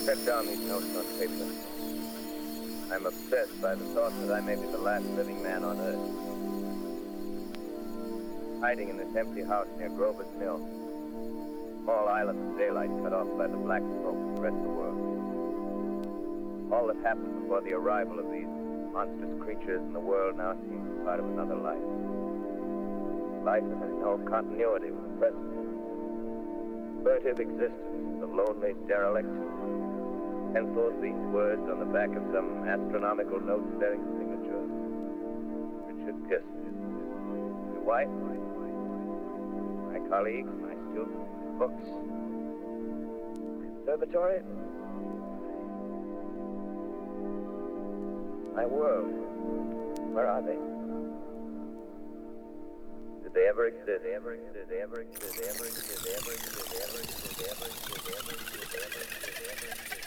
set down these notes on paper. I'm obsessed by the thought that I may be the last living man on earth. Hiding in this empty house near Grover's Mill, small island of daylight cut off by the black smoke of the rest of the world. All that happened before the arrival of these monstrous creatures in the world now seems part of another life. Life that has no continuity with the present. Furtive existence, the lonely dereliction Hensel's these words on the back of some astronomical notes bearing signature. Richard Kiss. My wife, my colleagues, my students, books, Observatory. my world. Where are they? Did they ever exist? Did they ever exist? Did they ever exist? Did they ever exist? Did they ever exist? Did they ever exist? Did they ever exist? Did they ever exist?